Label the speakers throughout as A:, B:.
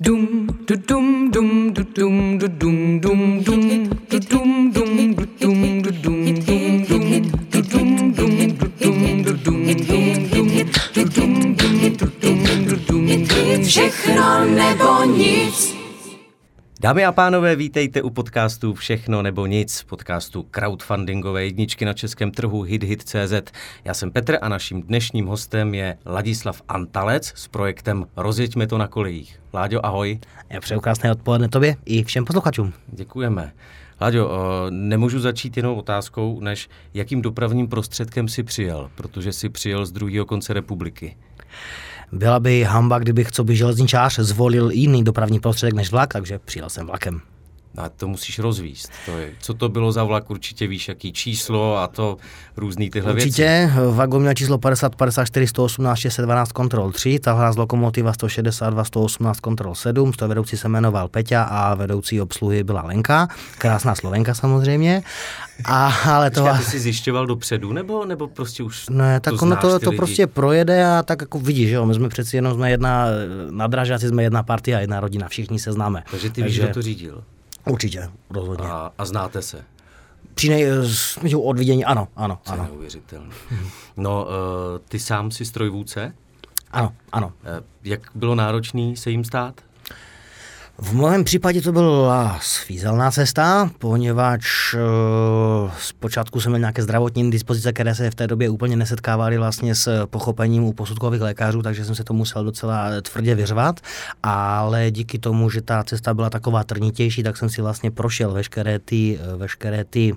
A: Dum du dum dum du dum du dum dum dum du dum dum
B: Dámy a pánové, vítejte u podcastu Všechno nebo nic, podcastu crowdfundingové jedničky na českém trhu HitHit.cz. Já jsem Petr a naším dnešním hostem je Ladislav Antalec s projektem Rozjeďme to na kolejích. Láďo, ahoj.
C: Já přeju krásné odpoledne tobě i všem posluchačům.
B: Děkujeme. Láďo, nemůžu začít jenom otázkou, než jakým dopravním prostředkem si přijel, protože si přijel z druhého konce republiky.
C: Byla by hamba, kdybych co by železničář zvolil jiný dopravní prostředek než vlak, takže přijel jsem vlakem.
B: A to musíš rozvíst. To je, co to bylo za vlak, určitě víš, jaký číslo a to různý tyhle
C: Určitě,
B: věci.
C: vagon měl číslo 50, 54, 118, 612, kontrol 3, tahle z lokomotiva 162, 118, kontrol 7, to vedoucí se jmenoval Peťa a vedoucí obsluhy byla Lenka, krásná Slovenka samozřejmě. A, ale to...
B: Počkej, ty jsi zjišťoval dopředu, nebo, nebo prostě už
C: Ne, tak
B: to
C: ono to, to
B: lidi?
C: prostě projede a tak jako vidíš, že jo, my jsme přeci jenom jsme jedna, na dražáci jsme jedna partia, jedna rodina, všichni se známe.
B: Takže ty víš, kdo to řídil.
C: Určitě, rozhodně.
B: A, a znáte se.
C: Při nej, od vidění, ano, ano,
B: To je
C: ano,
B: neuvěřitelné. No, uh, ty sám jsi strojvůdce.
C: ano, ano.
B: Eh, Jak bylo náročný se jim stát?
C: V mém případě to byla svízelná cesta, poněvadž uh, zpočátku jsem měl nějaké zdravotní dispozice, které se v té době úplně nesetkávaly vlastně s pochopením u posudkových lékařů, takže jsem se to musel docela tvrdě vyřvat, ale díky tomu, že ta cesta byla taková trnitější, tak jsem si vlastně prošel veškeré ty, eh, veškeré ty eh,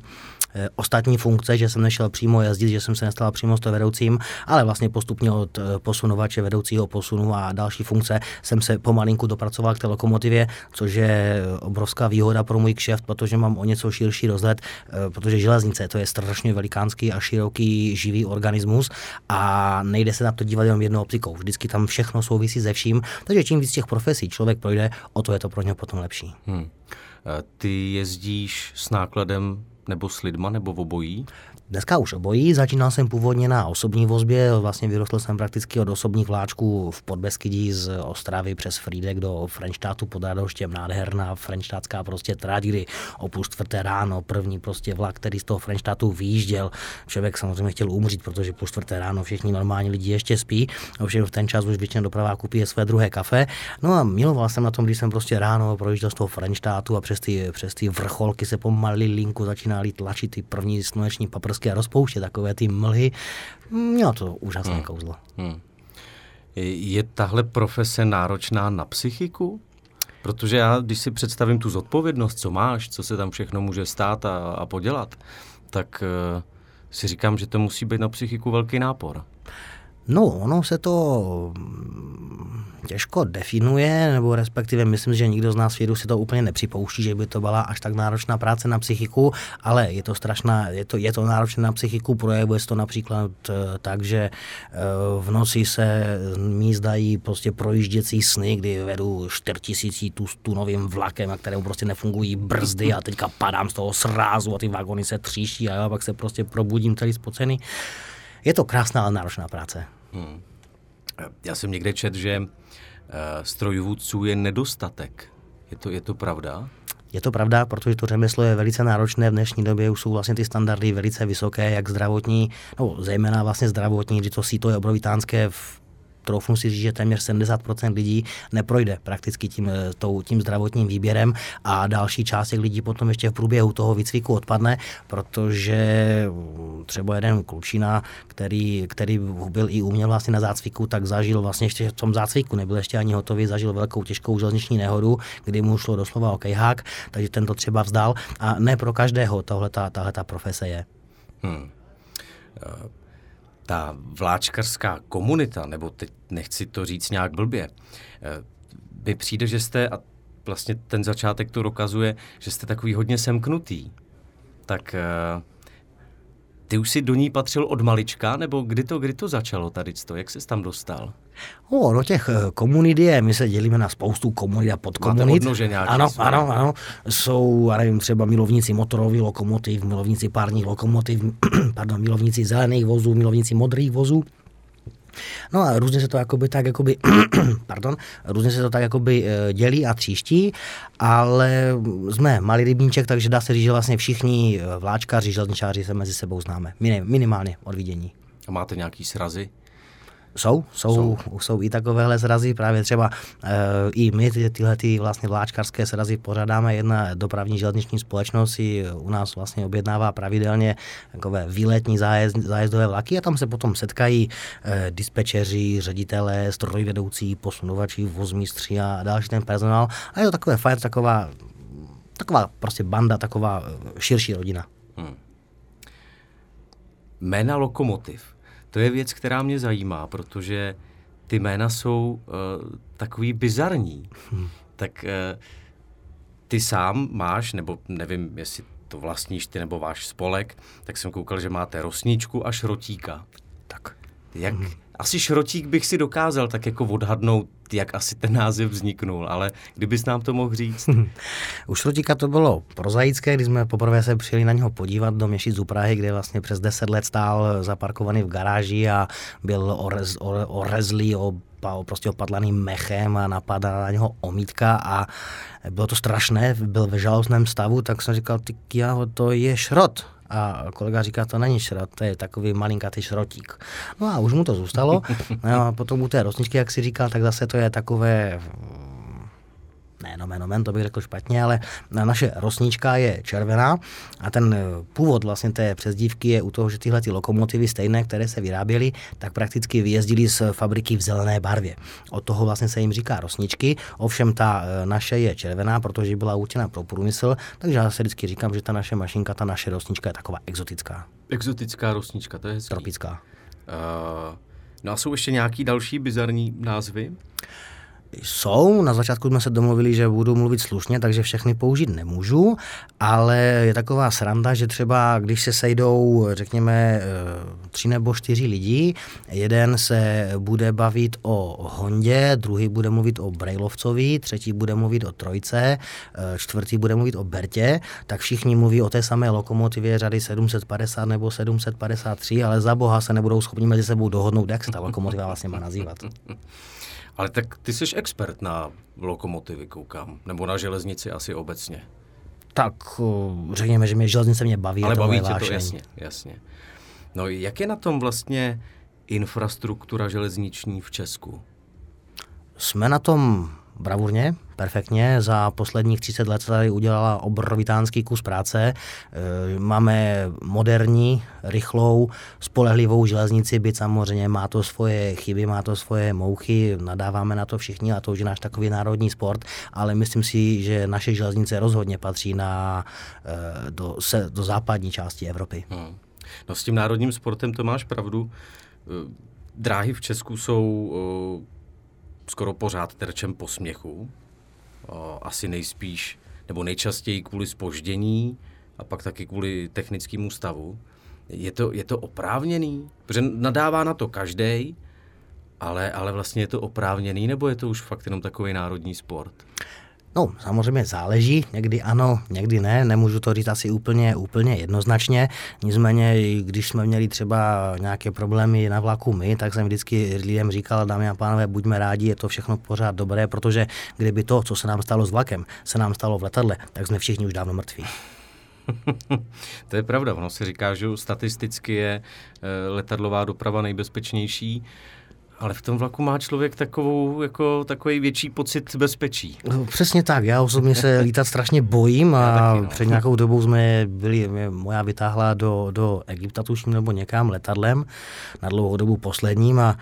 C: ostatní funkce, že jsem nešel přímo jezdit, že jsem se nestal přímo s to vedoucím, ale vlastně postupně od eh, posunovače, vedoucího posunu a další funkce jsem se pomalinku dopracoval k té lokomotivě, což je obrovská výhoda pro můj kšeft, protože mám o něco širší rozhled, eh, protože železnice to je strašně velikánský a široký živý organismus a nejde se na to dívat jenom jednou optikou. Vždycky tam všechno souvisí se vším, takže čím víc těch profesí člověk projde, o to je to pro něho potom lepší.
B: Hm. Eh, Ty jezdíš s nákladem nebo s lidma, nebo v obojí?
C: Dneska už obojí, začínal jsem původně na osobní vozbě, vlastně vyrostl jsem prakticky od osobních vláčků v Podbeskydí z Ostravy přes Frídek do Frenštátu pod Radoštěm, nádherná frenštátská prostě trať, kdy o půl čtvrté ráno první prostě vlak, který z toho Frenštátu vyjížděl. Člověk samozřejmě chtěl umřít, protože půl čtvrté ráno všichni normální lidi ještě spí, ovšem v ten čas už většina dopraváků pije své druhé kafe. No a miloval jsem na tom, když jsem prostě ráno projížděl z toho Frenštátu a přes ty, přes ty vrcholky se pomaly linku začínaly tlačit ty první sluneční paprsky a rozpouštět takové ty mlhy. Mělo to úžasné hmm. kouzlo.
B: Hm. Je tahle profese náročná na psychiku? Protože já, když si představím tu zodpovědnost, co máš, co se tam všechno může stát a, a podělat, tak uh, si říkám, že to musí být na psychiku velký nápor.
C: No, ono se to mm, těžko definuje, nebo respektive myslím, že nikdo z nás v Jiru si to úplně nepřipouští, že by to byla až tak náročná práce na psychiku, ale je to strašná, je to, je to náročné na psychiku, projevuje se to například eh, tak, že eh, v noci se mí zdají prostě projížděcí sny, kdy vedu 4000 tu, tu novým vlakem, a kterému prostě nefungují brzdy a teďka padám z toho srázu a ty vagony se tříští a já pak se prostě probudím celý spocený. Je to krásná, ale náročná práce.
B: Hm. Já jsem někde čet, že uh, strojvůdců je nedostatek. Je to, je to pravda?
C: Je to pravda, protože to řemeslo je velice náročné. V dnešní době už jsou vlastně ty standardy velice vysoké, jak zdravotní, no zejména vlastně zdravotní, kdy to síto je obrovitánské v troufnu si říct, že téměř 70% lidí neprojde prakticky tím, eh, tou, tím zdravotním výběrem a další část těch lidí potom ještě v průběhu toho výcviku odpadne, protože mm, třeba jeden klučina, který, který byl i u mě vlastně na zácviku, tak zažil vlastně ještě v tom zácviku, nebyl ještě ani hotový, zažil velkou těžkou železniční nehodu, kdy mu šlo doslova o kejhák, takže ten to třeba vzdal a ne pro každého tahle ta profese je.
B: Hm. Eh, Ta vláčkarská komunita, nebo teď nechci to říct nějak blbě, eh, mi přijde, že jste, a vlastně ten začátek to dokazuje, že jste takový hodně semknutý. Tak eh, ty už si do ní patřil od malička, nebo kdy to, kdy to začalo tady to? Jak ses tam dostal?
C: O, do těch eh, komunit je, my se dělíme na spoustu komunit a podkomunit. ano,
B: své.
C: ano, ano. Jsou, já nevím, třeba milovníci motorových lokomotiv, milovníci párních lokomotiv, pardon, milovníci zelených vozů, milovníci modrých vozů. No a různě se to jakoby tak jakoby, pardon, různě se to tak jakoby eh, dělí a tříští, ale jsme malý rybníček, takže dá se říct, že vlastně všichni eh, vláčkaři, železničáři se mezi sebou známe. Minimálně od vidění.
B: A máte nějaký srazy?
C: Jsou, jsou, jsou, jsou i takovéhle srazy, právě třeba e, i my ty, tyhle ty vlastně vláčkarské srazy pořádáme, jedna dopravní železniční společnost si u nás vlastně objednává pravidelně takové výletní zájezd, zájezdové vlaky a tam se potom setkají e, dispečeři, ředitelé, strojvedoucí, posunovači, vozmístři a další ten personál a je to takové fajn, taková, taková prostě banda, taková eh, širší rodina. Hmm.
B: Jména lokomotiv to je věc, která mě zajímá, protože ty jména jsou uh, takový bizarní. Hmm. Tak uh, ty sám máš, nebo nevím, jestli to vlastníš ty nebo váš spolek, tak jsem koukal, že máte rosničku a šrotíka. Jak, hmm. Asi šrotík bych si dokázal tak jako odhadnout, jak asi ten název vzniknul, ale kdybys nám to mohl říct.
C: U šrotíka to bylo prozaické, když jsme poprvé se přijeli na něho podívat do měšíc u Prahy, kde vlastně přes 10 let stál zaparkovaný v garáži a byl orez, ore, orezlý, o prostě opadlaný mechem a napadá na něho omítka a bylo to strašné, byl ve žalostném stavu, tak jsem říkal, ty to je šrot. A kolega říká, to není šrot, to je takový malinkatý šrotík. No a už mu to zůstalo. No a potom u té rosničky, jak si říkal, tak zase to je takové ne nomen, nomen, to bych řekl špatně, ale naše rosnička je červená a ten eh, původ vlastně té přezdívky je u toho, že tyhle ty lokomotivy stejné, které se vyráběly, tak prakticky vyjezdily z fabriky v zelené barvě. Od toho vlastně se jim říká rosničky, ovšem ta eh, naše je červená, protože byla určena pro průmysl, takže já se vždycky říkám, že ta naše mašinka, ta naše rosnička je taková exotická.
B: Exotická rosnička, to je hezký.
C: Tropická. Uh,
B: no a jsou ještě nějaký další bizarní názvy?
C: Jsou. Na začátku jsme se domluvili, že budu mluvit slušně, takže všechny použít nemůžu, ale je taková sranda, že třeba když se sejdou, řekněme, eh, tři nebo čtyři lidi, jeden se bude bavit o Hondě, druhý bude mluvit o Brejlovcovi, třetí bude mluvit o Trojce, eh, čtvrtý bude mluvit o Bertě, tak všichni mluví o té samé lokomotivě řady 750 nebo 753, ale za boha se nebudou schopni mezi sebou dohodnout, jak se ta lokomotiva vlastně má nazývat.
B: Ale tak ty jsi expert na lokomotivy, koukám. Nebo na železnici asi obecně.
C: Tak řekněme, že mě železnice mě baví.
B: Ale baví tě to, jasně, jasně. No jak je na tom vlastně infrastruktura železniční v Česku?
C: Jsme na tom bravurně, perfektně. Za posledních 30 let se tady udělala obrovitánský kus práce. E, máme moderní, rychlou, spolehlivou železnici, byť samozřejmě má to svoje chyby, má to svoje mouchy, nadáváme na to všichni a to už je náš takový národní sport, ale myslím si, že naše železnice rozhodně patří na, e, do, se, do západní části Evropy. Hmm.
B: No s tím národním sportem to máš pravdu. E, dráhy v Česku jsou skoro pořád terčem posměchu. Asi nejspíš, nebo nejčastěji kvůli spoždění a pak taky kvůli technickému stavu. Je to, je to oprávněný? Protože nadává na to každý, ale, ale vlastně je to oprávněný, nebo je to už fakt jenom takový národní sport?
C: No, samozřejmě záleží, někdy ano, někdy ne, nemůžu to říct asi úplně, úplně jednoznačně, nicméně, když jsme měli třeba nějaké problémy na vlaku my, tak jsem vždycky lidem říkal, dámy a pánové, buďme rádi, je to všechno pořád dobré, protože kdyby to, co se nám stalo s vlakem, se nám stalo v letadle, tak jsme všichni už dávno mrtví.
B: to je pravda, ono se říká, že statisticky je eh, letadlová doprava nejbezpečnější, ale v tom vlaku má člověk takovou, jako, takový větší pocit bezpečí.
C: No, přesně tak. Já osobně se lítat strašně bojím a taky, no. před nějakou dobou jsme byli, mě moja vytáhla do, do Egypta tuším nebo někam letadlem na dlouhou dobu posledním a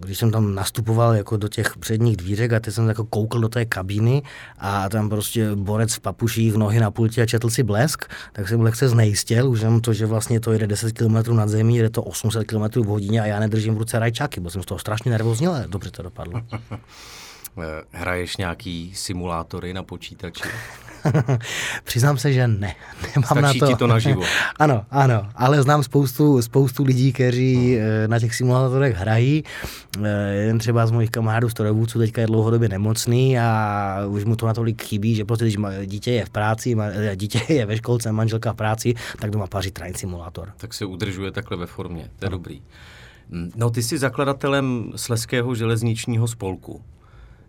C: když jsem tam nastupoval jako do těch předních dvířek a teď jsem jako koukl do té kabíny a tam prostě borec v papuších, nohy na pultě a četl si blesk, tak jsem lehce znejistěl, už jenom to, že vlastně to jede 10 km nad zemí, jede to 800 km v hodině a já nedržím v ruce rajčáky, byl jsem z toho strašně nervózní, ale dobře to dopadlo.
B: Hraješ nějaký simulátory na počítači?
C: Přiznám se, že ne.
B: Nemám Stačí na to. ti to naživo.
C: ano, ano, ale znám spoustu, spoustu lidí, kteří no. na těch simulátorech hrají. Eh, jeden třeba z mojich kamarádů strojovůdců teďka je dlouhodobě nemocný a už mu to natolik chybí, že prostě když dítě je v práci, eh, dítě je ve školce, manželka v práci, tak doma paří train simulátor.
B: Tak se udržuje takhle ve formě, to je no. dobrý. No, ty jsi zakladatelem Sleského železničního spolku.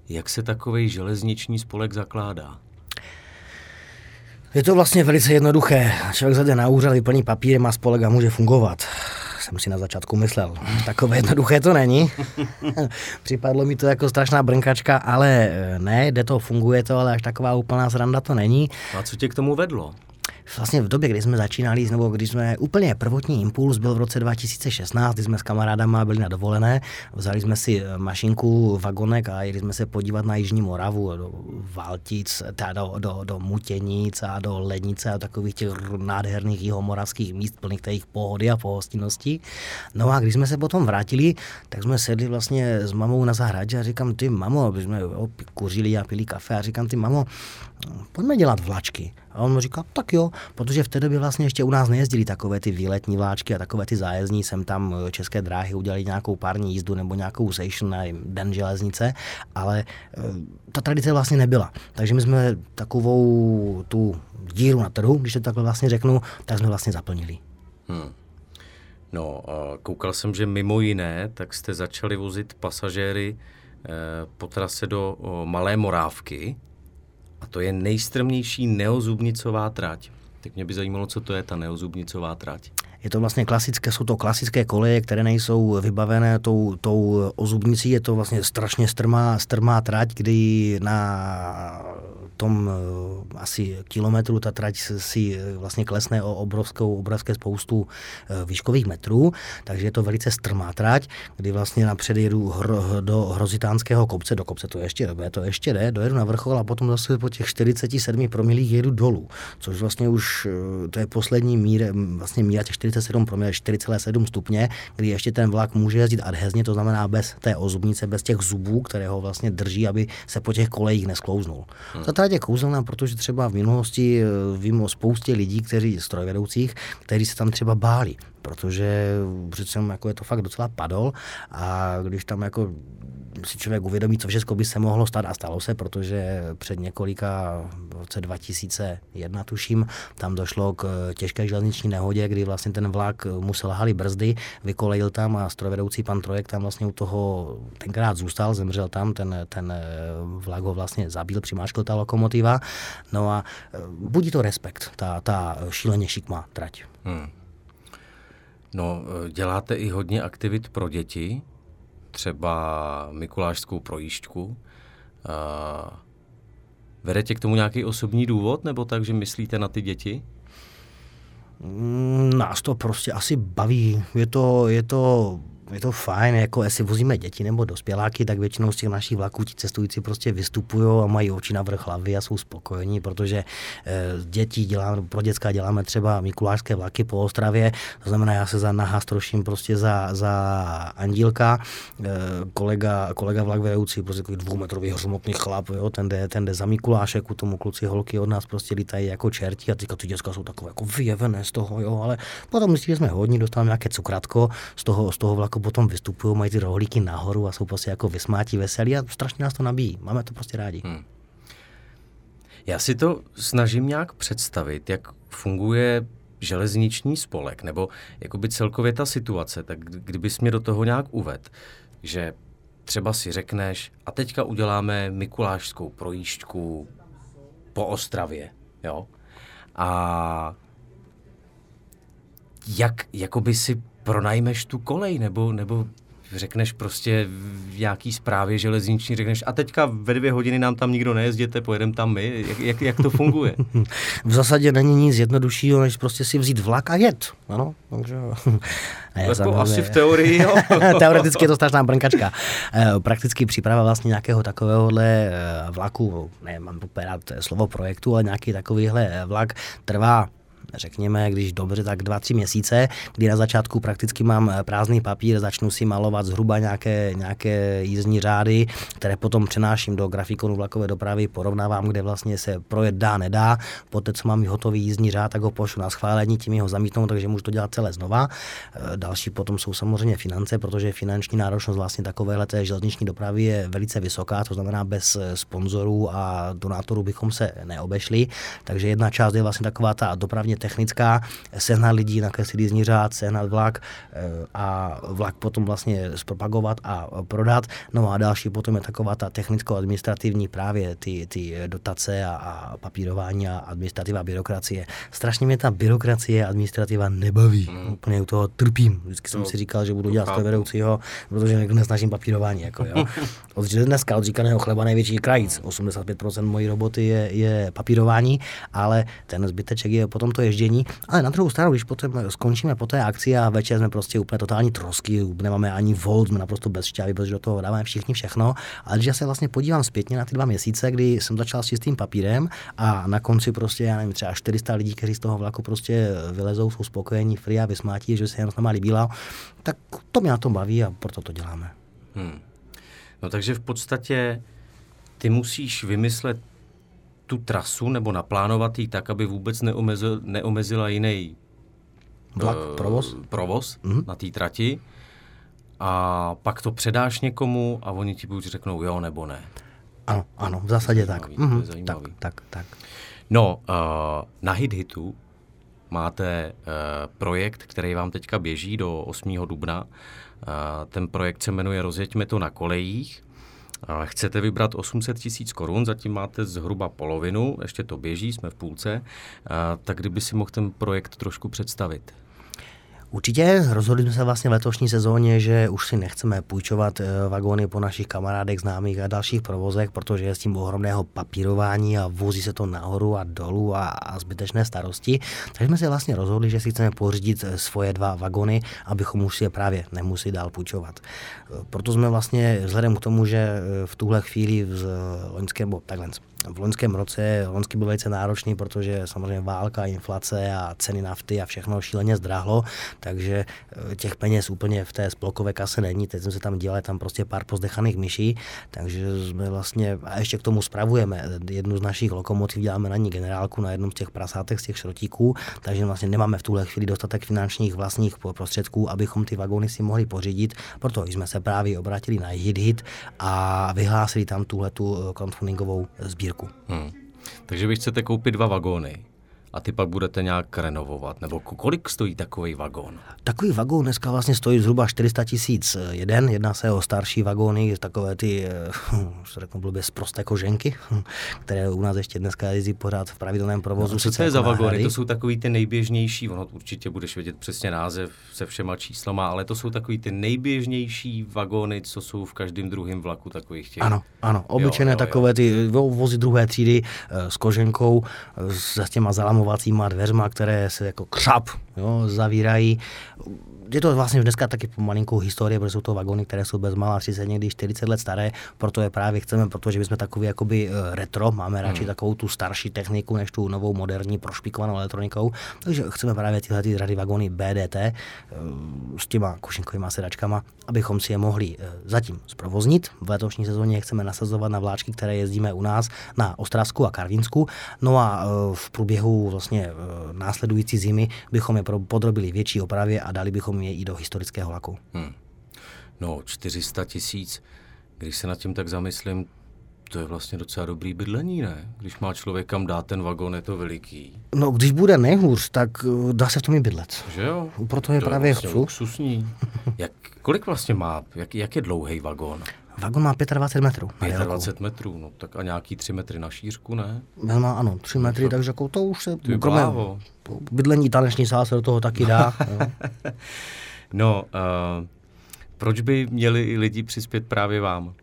B: Jak se takový železniční spolek zakládá?
C: Je to vlastně velice jednoduché. Člověk zade na úřad, vyplní papíry, má spolek a může fungovat. Jsem si na začátku myslel. Takové jednoduché to není. Připadlo mi to jako strašná brnkačka, ale ne, jde to, funguje to, ale až taková úplná sranda to není.
B: A co tě k tomu vedlo?
C: Vlastně v době, kdy jsme začínali, nebo když jsme úplně prvotní impuls byl v roce 2016, kdy jsme s kamarádama byli na dovolené, vzali jsme si eh, mašinku, vagonek a jeli jsme se podívat na Jižní Moravu, do Valtic, teda do, do, do Mutěnic a do Lednice a takových těch nádherných jihomoravských míst plných těch pohody a pohostinnosti. No a když jsme se potom vrátili, tak jsme sedli vlastně s mamou na zahradě a říkám, ty mamo, jsme jo, kuřili a pili kafe a říkám, ty mamo, pojďme dělat vlačky. A on mu říká, tak jo, protože v té době vlastně ještě u nás nejezdili takové ty výletní vláčky a takové ty zájezdní, sem tam eh, české dráhy udělali nějakou pární jízdu nebo nějakou station, nevím, den železnice, ale eh, ta tradice vlastně nebyla. Takže my jsme takovou tu díru na trhu, když to takhle vlastně řeknu, tak jsme vlastně zaplnili. Hmm.
B: No, koukal jsem, že mimo jiné, tak jste začali vozit pasažéry eh, po trase do Malé Morávky, a to je nejstrmnější neozubnicová trať. Tak mě by zajímalo, co to je ta neozubnicová trať.
C: Je to vlastně klasické, jsou to klasické koleje, které nejsou vybavené tou, tou ozubnicí, je to vlastně strašně strmá, strmá trať, kdy na tom eh, asi kilometru ta trať si eh, vlastně klesne o obrovskou, obrovské spoustu eh, výškových metrů, takže je to velice strmá trať, kdy vlastně napřed jedu hro, do hrozitánského kopce, do kopce to ještě jde, to ještě jde, dojedu na vrchol a potom zase po těch 47 promilích jedu dolů, což vlastně už to je poslední mír, vlastně míra těch 47 promilí, 4,7 stupně, kdy ještě ten vlak může jezdit adhezně, to znamená bez té ozubnice, bez těch zubů, které ho vlastně drží, aby se po těch kolejích nesklouznul. Hmm. Ta trať je kouzelná, protože třeba v minulosti eh, vím o spoustě lidí, kteří strojvedoucích, kteří se tam třeba báli, protože přece jako je to fakt docela padol a když tam jako si člověk uvědomí, co všechno by se mohlo stát a stalo se, protože před několika, v roce 2001 tuším, tam došlo k těžké železniční nehodě, kdy vlastně ten vlak musel halit brzdy, vykolejil tam a strojvedoucí pan Trojek tam vlastně u toho tenkrát zůstal, zemřel tam, ten, ten vlak ho vlastně zabil, přimáškl ta lokomotiva. No a e, budí to respekt, ta, ta šíleně šikmá trať. Hmm.
B: No, e, děláte i hodně aktivit pro děti, třeba Mikulášskou projížďku. Vede tě k tomu nějaký osobní důvod, nebo tak, že myslíte na ty děti?
C: Mm, nás to prostě asi baví. Je to, je to je to fajn, jako jestli vozíme děti nebo dospěláky, tak většinou z těch našich vlaků ti cestující prostě vystupují a mají oči na vrch hlavy a jsou spokojení, protože e, děti děláme, pro dětská děláme třeba mikulášské vlaky po Ostravě, to znamená, já se za nahás troším prostě za, za Andílka, e, kolega, kolega vlak vedoucí, prostě takový dvoumetrový hřmotný chlap, jo, ten jde, ten jde za Mikulášek, u tomu kluci holky od nás prostě lítají jako čerti a teďka ty děcka jsou takové jako vyjevené z toho, jo, ale potom myslí, že jsme hodní, dostáváme nějaké cukratko z toho, z toho vlaku potom vystupují, mají ty rohlíky nahoru a jsou prostě jako vysmátí, veselí a strašně nás to nabíjí. Máme to prostě rádi. Hmm.
B: Já si to snažím nějak představit, jak funguje železniční spolek, nebo jakoby celkově ta situace, tak kdybys mě do toho nějak uved, že třeba si řekneš, a teďka uděláme mikulášskou projížďku po Ostravě, jo? A jak jakoby si pronajmeš tu kolej, nebo, nebo řekneš prostě v nějaký zprávě železniční, řekneš a teďka ve dvě hodiny nám tam nikdo nejezděte, pojedeme tam my. Jak, jak, jak to funguje?
C: v zásadě není nic jednoduššího, než prostě si vzít vlak a jet. Ano, takže...
B: Ne, jako asi v teorii, jo.
C: Teoreticky je to strašná brnkačka. Eh, prakticky příprava vlastně nějakého takovéhohle eh, vlaku, ne, mám popírat slovo projektu, ale nějaký takovýhle vlak trvá řekněme, když dobře, tak dva, tři měsíce, kdy na začátku prakticky mám eh, prázdný papír, začnu si malovat zhruba nějaké, nějaké jízdní řády, které potom přenáším do grafikonu vlakové dopravy, porovnávám, kde vlastně se projet dá, nedá. Poté, co mám hotový jízdní řád, tak ho pošlu na schválení, tím ho zamítnou, takže můžu to dělat celé znova. Eh, další potom jsou samozřejmě finance, protože finanční náročnost vlastně takovéhle té železniční dopravy je velice vysoká, to znamená bez eh, sponzorů a donátorů bychom se neobešli. Takže jedna část je vlastně taková ta dopravně hodně technická, sehnat lidí, nakreslit jízdní řád, sehnat vlak eh, a vlak potom vlastně zpropagovat a prodat. No a další potom je taková ta technicko-administrativní právě ty, ty dotace a, a papírování a administrativa, byrokracie. Strašně mě ta byrokracie a administrativa nebaví. Mm. Úplně u toho trpím. Vždycky jsem no, si říkal, že budu dělat vedoucího, protože nesnažím papírování. Jako, jo. Od dneska od říkaného chleba největší krajíc. 85% mojí roboty je, je papírování, ale ten zbyteček je potom to ježdění. Ale na druhou stranu, když potom skončíme po té akci a večer jsme prostě úplně totální trosky, nemáme ani volt, jsme naprosto bez šťávy, protože do toho dáváme všichni všechno. Ale když já se vlastně podívám zpětně na ty dva měsíce, kdy jsem začal s čistým papírem a na konci prostě, já nevím, třeba 400 lidí, kteří z toho vlaku prostě vylezou, jsou spokojení, free a vysmátí, že se jen s náma líbila, tak to mě na tom baví a proto to děláme. Hmm.
B: No takže v podstatě ty musíš vymyslet tu trasu nebo naplánovat ji tak, aby vůbec neomezil, neomezila jiný
C: Vlak, uh, provoz,
B: provoz mm-hmm. na té trati a pak to předáš někomu a oni ti buď řeknou jo nebo ne.
C: Ano, ano, v zásadě tak. Mm-hmm. tak. Tak, tak.
B: No, uh, na Hit Hitu máte uh, projekt, který vám teďka běží do 8. dubna. Uh, ten projekt se jmenuje Rozjeďme to na kolejích. Chcete vybrat 800 tisíc korun, zatím máte zhruba polovinu, ještě to běží, jsme v půlce. Tak kdyby si mohl ten projekt trošku představit.
C: Určitě rozhodli jsme se vlastně v letošní sezóně, že už si nechceme půjčovat eh, vagóny po našich kamarádech, známých a dalších provozech, protože je s tím ohromného papírování a vozí se to nahoru a dolů a, a zbytečné starosti. Takže jsme se vlastně rozhodli, že si chceme pořídit eh, svoje dva vagony, abychom už si je právě nemuseli dál půjčovat. Eh, proto jsme vlastně vzhledem k tomu, že v tuhle chvíli v loňském, takhle, v loňském roce, loňský byl velice náročný, protože samozřejmě válka, inflace a ceny nafty a všechno šíleně zdráhlo, takže eh, těch peněz úplně v té splokové kase není. Teď jsme se tam dělali tam prostě pár pozdechaných myší, takže jsme vlastně, a ještě k tomu spravujeme jednu z našich lokomotiv, děláme na ní generálku na jednom z těch prasátek, z těch šrotíků, takže vlastně nemáme v tuhle chvíli dostatek finančních vlastních prostředků, abychom ty vagóny si mohli pořídit, proto jsme se právě obratili na HitHit Hit a vyhlásili tam tuhle tu eh, crowdfundingovou sbírku. Hmm.
B: Takže vy chcete koupit dva vagóny a ty pak budete nějak renovovat? Nebo kolik stojí takový vagón?
C: Takový vagón dneska vlastně stojí zhruba 400 tisíc jeden. Jedná se o starší vagóny, takové ty, co řeknu blbě, z prosté koženky, které u nás ještě dneska jezdí pořád v pravidelném provozu. No,
B: co to je za vagóny? To jsou takový ty nejběžnější, ono určitě budeš vědět přesně název se všema číslama, ale to jsou takový ty nejběžnější vagóny, co jsou v každém druhém vlaku takových těch.
C: Ano, ano, obyčejné takové ty vozy druhé třídy eh, s koženkou, eh, s těma zalamovými zapamovacíma dveřma, které se jako křap jo, zavírají je to vlastně dneska taky malinkou historie, protože jsou to vagony, které jsou bezmála 30, někdy 40 let staré, proto je právě chceme, protože my jsme takový jakoby eh, retro, máme radši hmm. takovou tu starší techniku, než tu novou moderní prošpikovanou elektronikou, takže chceme právě tyhle ty rady vagony BDT eh, s těma košinkovými sedačkama, abychom si je mohli eh, zatím zprovoznit. V letošní sezóně chceme nasazovat na vláčky, které jezdíme u nás na Ostravsku a Karvinsku. No a v průběhu vlastně následující zimy bychom je podrobili větší opravě a dali bychom je i do historického laku. Hmm.
B: No, 400 tisíc, když se nad tím tak zamyslím, to je vlastně docela dobrý bydlení, ne? Když má člověk kam dát ten vagon, je to veliký.
C: No, když bude nejhůř, tak uh, dá se v tom i bydlet.
B: Že jo?
C: Proto je to právě
B: vlastně chcu. luxusní. jak, kolik vlastně má, jak, jak je dlouhý vagon?
C: Vagon má 25 metrů.
B: 25 metrů, no tak a nějaký 3 metry na šířku, ne?
C: Má ano, 3 metry, takže jako to už se... Ty kromě bydlení taneční sál se do toho taky dá.
B: no, uh, proč by měli lidi přispět právě vám?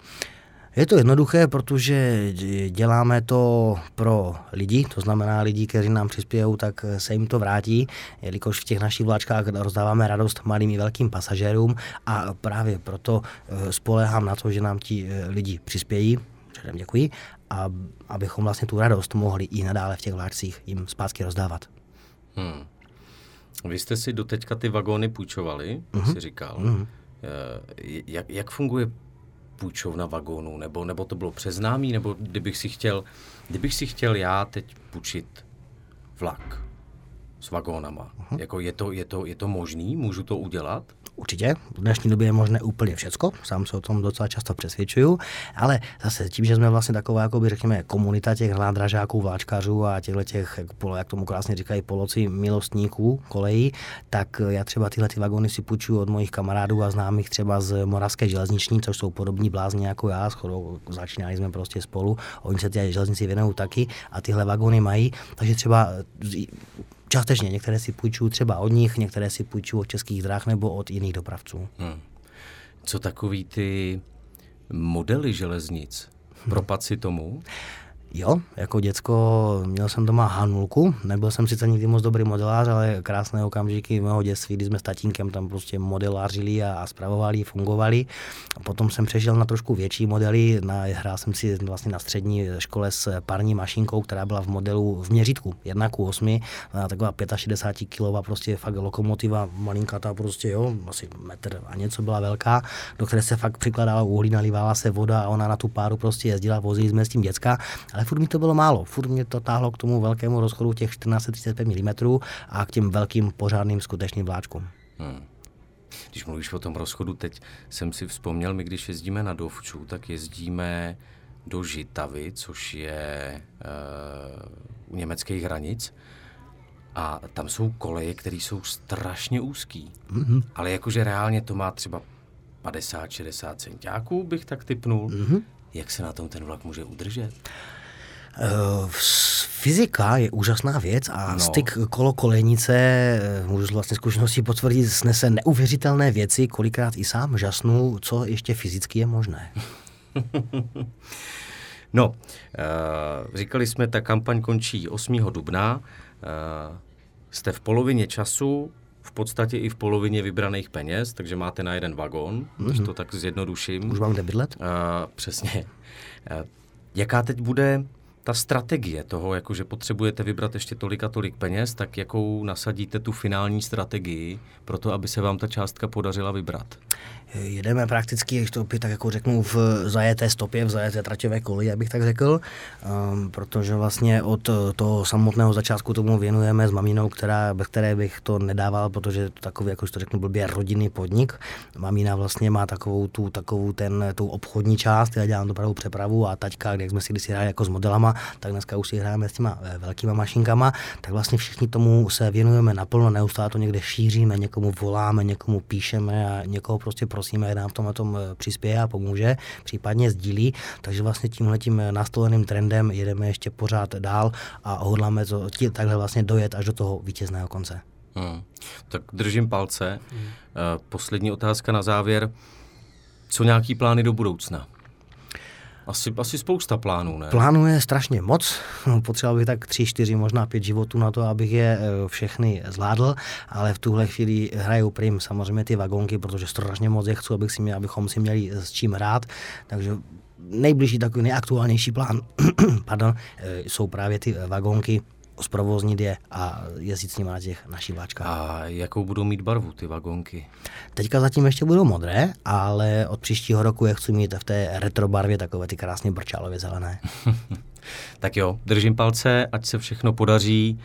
C: Je to jednoduché, protože děláme to pro lidi, to znamená lidi, kteří nám přispějí, tak se jim to vrátí, jelikož v těch našich vláčkách rozdáváme radost malým i velkým pasažérům a právě proto eh, spolehám na to, že nám ti eh, lidi přispějí, předem děkuji, a abychom vlastně tu radost mohli i nadále v těch vláčcích jim zpátky rozdávat. Hmm.
B: Vy jste si doteďka ty vagóny půjčovali, mm-hmm. jsi říkal. Mm-hmm. Jak, jak funguje půjčovna vagónů, nebo, nebo to bylo přeznámý, nebo kdybych si chtěl, kdybych si chtěl já teď půjčit vlak s vagónama, uh-huh. jako je to, je, to, je to možný, můžu to udělat?
C: Určitě, v dnešní době je možné úplně všecko, sám se o tom docela často přesvědčuju, ale zase tím, že jsme vlastně taková, jako by řekněme, komunita těch nádražáků, vláčkařů a těchto těch, jak, tomu krásně říkají, poloci milostníků kolejí, tak já třeba tyhle ty vagony si půjčuju od mojich kamarádů a známých třeba z Moravské železniční, což jsou podobní blázni jako já, shodou začínali jsme prostě spolu, oni se ty železnici věnují taky a tyhle vagony mají, takže třeba částečně. Některé si půjčuju třeba od nich, některé si půjčuju od českých dráh nebo od jiných dopravců. Hmm.
B: Co takový ty modely železnic? Propad si tomu?
C: Jo, jako děcko měl jsem doma Hanulku, nebyl jsem sice nikdy moc dobrý modelář, ale krásné okamžiky mého dětství, kdy jsme s tatínkem tam prostě modelářili a, a fungovali. A potom jsem přešel na trošku větší modely, na, hrál jsem si vlastně na střední škole s parní mašinkou, která byla v modelu v měřítku 1 k 8, taková 65 kg prostě fakt lokomotiva, malinkatá prostě, jo, asi metr a něco byla velká, do které se fakt přikladala uhlí, nalivala se voda a ona na tu páru prostě jezdila, vozili jsme s tím děcka furt mi to bylo málo. Furt mě to táhlo k tomu velkému rozchodu těch 1435 mm a k těm velkým pořádným skutečným vláčkům. Hmm.
B: Když mluvíš o tom rozchodu, teď jsem si vzpomněl, my když jezdíme na Dovču, tak jezdíme do Žitavy, což je uh, u německých hranic. A tam jsou koleje, které jsou strašně úzký. Mm-hmm. Ale jakože reálně to má třeba 50-60 centiáků, bych tak typnul. Mm-hmm. Jak se na tom ten vlak může udržet?
C: Eh, fyzika je úžasná věc a no. styk kolo kolejnice, eh, můžu z vlastní zkušenosti potvrdit, snese neuvěřitelné věci, kolikrát i sám žasnu, co ještě fyzicky je možné.
B: no, uh, říkali jsme, ta kampaň končí 8. dubna, uh, jste v polovině času, v podstatě i v polovině vybraných peněz, takže máte na jeden vagon, mm-hmm. to tak zjednoduším.
C: Už vám kde bydlet? Uh,
B: přesně. Uh, jaká teď bude ta strategie toho, jako že potřebujete vybrat ještě tolik a tolik peněz, tak jakou nasadíte tu finální strategii pro to, aby se vám ta částka podařila vybrat?
C: Jedeme prakticky, když to tak jako řeknu, v zajeté stopě, v zajeté traťové koli, abych tak řekl, um, protože vlastně od toho samotného začátku tomu věnujeme s maminou, která, bez které bych to nedával, protože je to takový, jako to řeknu blbě, rodinný podnik. Mamina vlastně má takovou tu, takovou ten, tu obchodní část, já dělám dopravu přepravu a taťka, jak jsme si kdysi hráli jako s modelama, tak dneska už si hrajeme s těma eh, velkýma mašinkama, tak vlastně všichni tomu se věnujeme naplno, neustále to někde šíříme, někomu voláme, někomu píšeme a někoho prostě pro prosíme, nám v tomhle tom eh, přispěje a pomůže, případně sdílí. Takže vlastně tímhle tím eh, nastoleným trendem jedeme ještě pořád dál a hodláme to tí, takhle vlastně dojet až do toho vítězného konce. Hmm.
B: Tak držím palce. Hmm. Poslední otázka na závěr. Co nějaký plány do budoucna? Asi, asi spousta plánů, ne?
C: Plánů je strašně moc. Potřeboval bych tak tři, čtyři, možná pět životů na to, abych je eh, všechny zvládl, ale v tuhle chvíli hraju prim samozřejmě ty vagonky, protože strašně moc je chci, abych si měl, abychom si měli s čím hrát. Takže nejbližší takový nejaktuálnější plán pardon, eh, jsou právě ty vagonky, zprovoznit je a jezdit s nimi na těch našich váčkách.
B: A jakou budou mít barvu ty vagonky?
C: Teďka zatím ještě budou modré, ale od příštího roku je chci mít v té retro barvě takové ty krásně brčálově zelené.
B: tak jo, držím palce, ať se všechno podaří,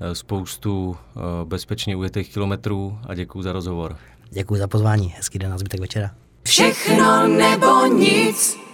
B: eh, spoustu eh, bezpečně ujetých kilometrů a děkuji za rozhovor.
C: Děkuji za pozvání, hezký den na zbytek večera.
A: Všechno nebo nic.